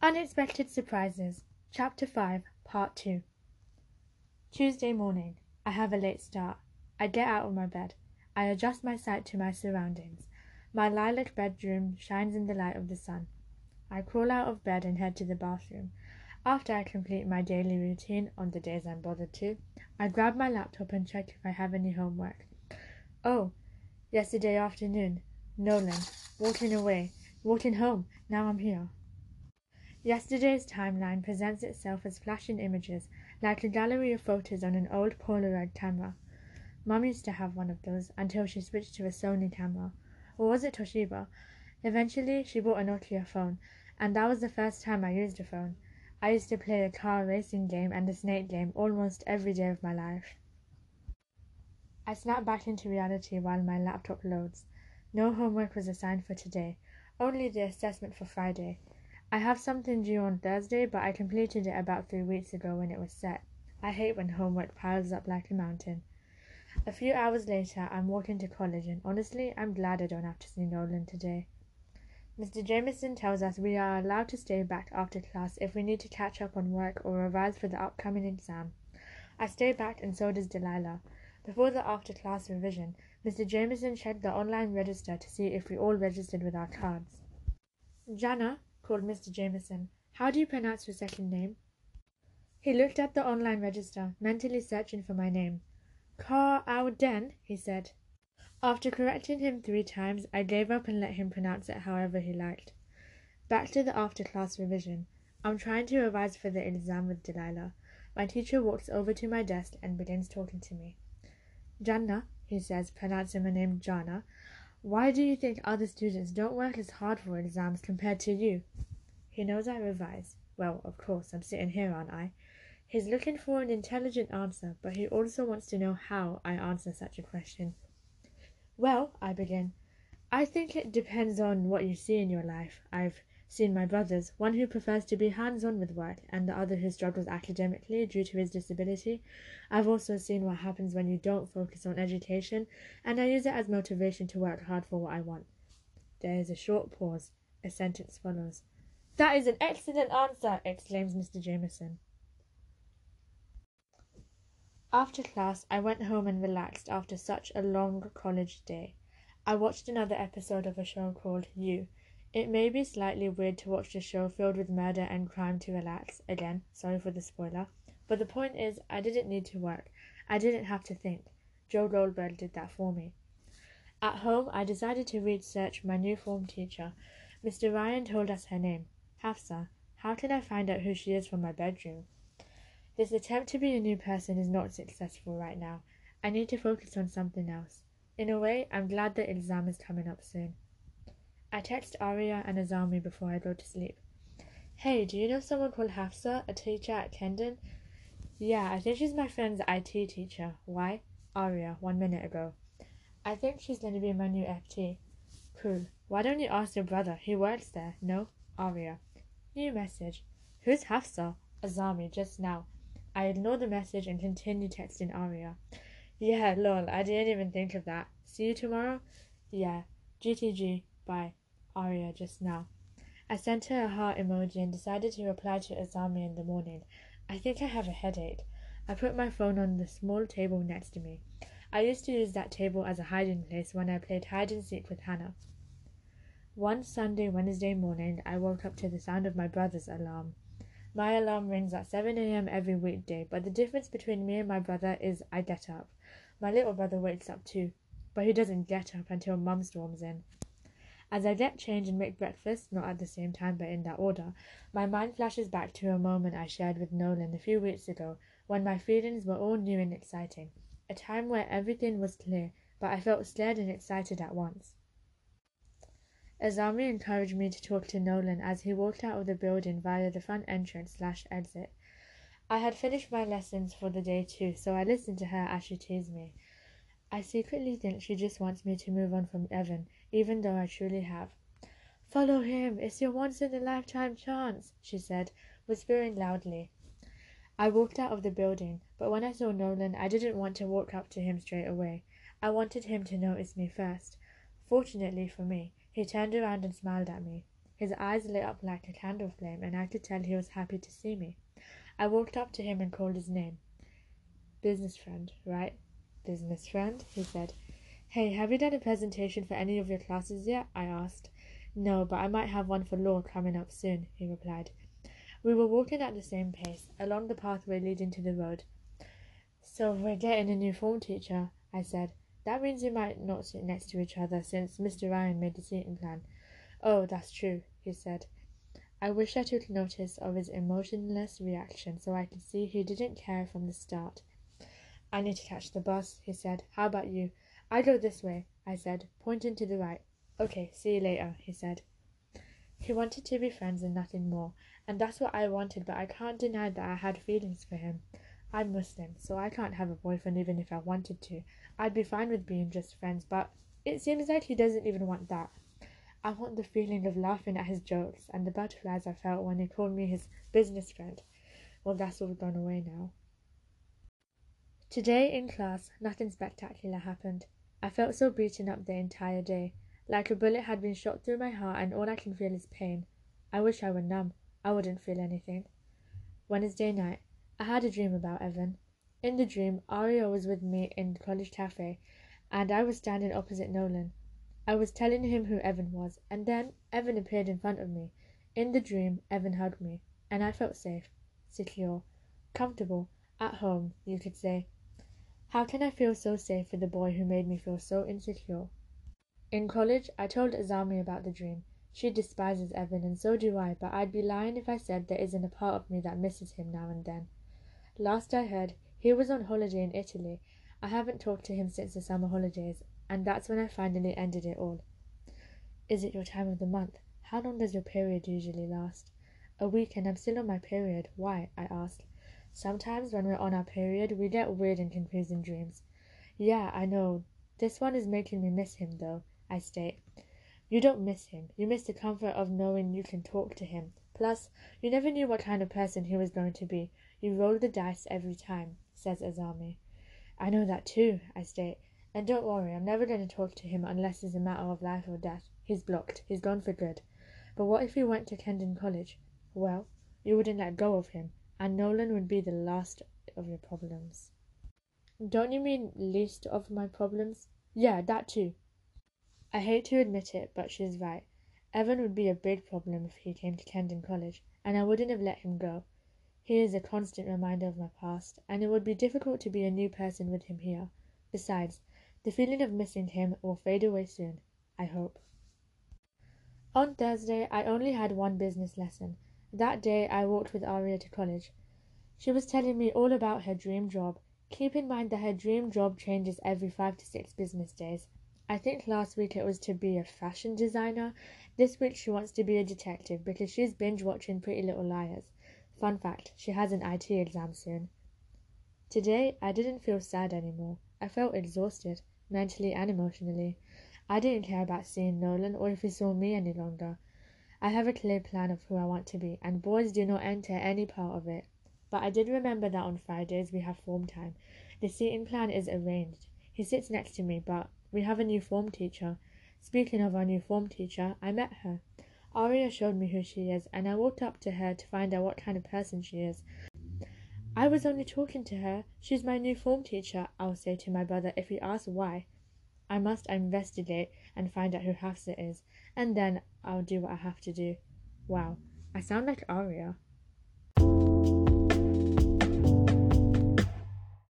Unexpected Surprises, Chapter 5, Part 2. Tuesday morning. I have a late start. I get out of my bed. I adjust my sight to my surroundings. My lilac bedroom shines in the light of the sun. I crawl out of bed and head to the bathroom. After I complete my daily routine on the days I'm bothered to, I grab my laptop and check if I have any homework. Oh, yesterday afternoon, Nolan, walking away, walking home, now I'm here. Yesterday's timeline presents itself as flashing images, like a gallery of photos on an old Polaroid camera. Mum used to have one of those until she switched to a Sony camera. Or was it Toshiba? Eventually, she bought a Nokia phone, and that was the first time I used a phone. I used to play a car racing game and a snake game almost every day of my life. I snap back into reality while my laptop loads. No homework was assigned for today, only the assessment for Friday. I have something due on Thursday, but I completed it about three weeks ago when it was set. I hate when homework piles up like a mountain. A few hours later, I'm walking to college, and honestly, I'm glad I don't have to see Nolan today. Mr. Jameson tells us we are allowed to stay back after class if we need to catch up on work or revise for the upcoming exam. I stay back, and so does Delilah. Before the after class revision, Mr. Jameson checked the online register to see if we all registered with our cards. Jana, called Mr. Jameson. How do you pronounce your second name? He looked at the online register, mentally searching for my name. Car Den, he said. After correcting him three times, I gave up and let him pronounce it however he liked. Back to the after class revision. I'm trying to revise for the exam with Delilah. My teacher walks over to my desk and begins talking to me. Janna, he says, pronouncing my name Jana, why do you think other students don't work as hard for exams compared to you? He knows I revise. Well, of course, I'm sitting here, aren't I? He's looking for an intelligent answer, but he also wants to know how I answer such a question. Well, I begin. I think it depends on what you see in your life. I've seen my brothers, one who prefers to be hands on with work, and the other who struggles academically due to his disability. I've also seen what happens when you don't focus on education, and I use it as motivation to work hard for what I want. There is a short pause. A sentence follows. That is an excellent answer, exclaims Mr. Jameson. After class, I went home and relaxed after such a long college day. I watched another episode of a show called You. It may be slightly weird to watch a show filled with murder and crime to relax. Again, sorry for the spoiler. But the point is, I didn't need to work. I didn't have to think. Joe Goldberg did that for me. At home, I decided to research my new form teacher. Mr. Ryan told us her name, Hafsa. How can I find out who she is from my bedroom? This attempt to be a new person is not successful right now. I need to focus on something else. In a way, I'm glad the exam is coming up soon. I text Aria and Azami before I go to sleep. Hey, do you know someone called Hafsa, a teacher at Kendon? Yeah, I think she's my friend's IT teacher. Why? Aria, one minute ago. I think she's going to be my new FT. Cool. Why don't you ask your brother? He works there. No? Aria. New message. Who's Hafsa? Azami, just now. I ignore the message and continue texting Aria. Yeah, lol, I didn't even think of that. See you tomorrow? Yeah. GTG. Bye. Aria just now. I sent her a heart emoji and decided to reply to Azami in the morning. I think I have a headache. I put my phone on the small table next to me. I used to use that table as a hiding place when I played hide and seek with Hannah. One Sunday Wednesday morning, I woke up to the sound of my brother's alarm. My alarm rings at 7 a.m. every weekday, but the difference between me and my brother is I get up. My little brother wakes up too, but he doesn't get up until Mum storms in. As I get change and make breakfast, not at the same time but in that order, my mind flashes back to a moment I shared with Nolan a few weeks ago when my feelings were all new and exciting. A time where everything was clear, but I felt scared and excited at once. Azami encouraged me to talk to Nolan as he walked out of the building via the front entrance slash exit. I had finished my lessons for the day too, so I listened to her as she teased me. I secretly think she just wants me to move on from Evan, even though I truly have. Follow him, it's your once in a lifetime chance, she said, whispering loudly. I walked out of the building, but when I saw Nolan, I didn't want to walk up to him straight away. I wanted him to notice me first. Fortunately for me, he turned around and smiled at me. His eyes lit up like a candle flame, and I could tell he was happy to see me. I walked up to him and called his name. Business friend, right? Business friend, he said. Hey, have you done a presentation for any of your classes yet? I asked. No, but I might have one for law coming up soon, he replied. We were walking at the same pace, along the pathway leading to the road. So we're getting a new form teacher, I said. That means we might not sit next to each other since Mr. Ryan made the seating plan. Oh, that's true, he said. I wish I took notice of his emotionless reaction so I could see he didn't care from the start. I need to catch the bus, he said. How about you? I go this way, I said, pointing to the right. Okay, see you later, he said. He wanted to be friends and nothing more, and that's what I wanted, but I can't deny that I had feelings for him. I'm Muslim, so I can't have a boyfriend even if I wanted to. I'd be fine with being just friends, but it seems like he doesn't even want that. I want the feeling of laughing at his jokes and the butterflies I felt when he called me his business friend. Well, that's all gone away now. Today in class, nothing spectacular happened. I felt so beaten up the entire day, like a bullet had been shot through my heart, and all I can feel is pain. I wish I were numb. I wouldn't feel anything. Wednesday night, I had a dream about Evan. In the dream, Aria was with me in the college cafe, and I was standing opposite Nolan. I was telling him who Evan was, and then Evan appeared in front of me. In the dream, Evan hugged me, and I felt safe, secure, comfortable, at home, you could say. How can I feel so safe with the boy who made me feel so insecure? In college, I told Azami about the dream. She despises Evan, and so do I, but I'd be lying if I said there isn't a part of me that misses him now and then. Last I heard, he was on holiday in Italy. I haven't talked to him since the summer holidays, and that's when I finally ended it all. Is it your time of the month? How long does your period usually last? A week, and I'm still on my period. Why? I asked. Sometimes when we're on our period, we get weird and confusing dreams. Yeah, I know. This one is making me miss him, though, I state. You don't miss him. You miss the comfort of knowing you can talk to him. Plus, you never knew what kind of person he was going to be. You roll the dice every time, says Azami. I know that too, I state. And don't worry, I'm never going to talk to him unless it's a matter of life or death. He's blocked. He's gone for good. But what if he went to Kendon College? Well, you wouldn't let go of him, and Nolan would be the last of your problems. Don't you mean least of my problems? Yeah, that too. I hate to admit it, but she's right. Evan would be a big problem if he came to Kendon College, and I wouldn't have let him go. He is a constant reminder of my past, and it would be difficult to be a new person with him here. Besides, the feeling of missing him will fade away soon, I hope. On Thursday, I only had one business lesson. That day, I walked with Aria to college. She was telling me all about her dream job. Keep in mind that her dream job changes every five to six business days. I think last week it was to be a fashion designer. This week she wants to be a detective because she's binge watching Pretty Little Liars. Fun fact she has an IT exam soon. Today, I didn't feel sad anymore. I felt exhausted, mentally and emotionally. I didn't care about seeing Nolan or if he saw me any longer. I have a clear plan of who I want to be, and boys do not enter any part of it. But I did remember that on Fridays we have form time. The seating plan is arranged. He sits next to me, but we have a new form teacher. Speaking of our new form teacher, I met her. Aria showed me who she is, and I walked up to her to find out what kind of person she is. I was only talking to her. She's my new form teacher, I'll say to my brother if he asks why. I must investigate and find out who Hafsa is, and then I'll do what I have to do. Wow, I sound like Aria.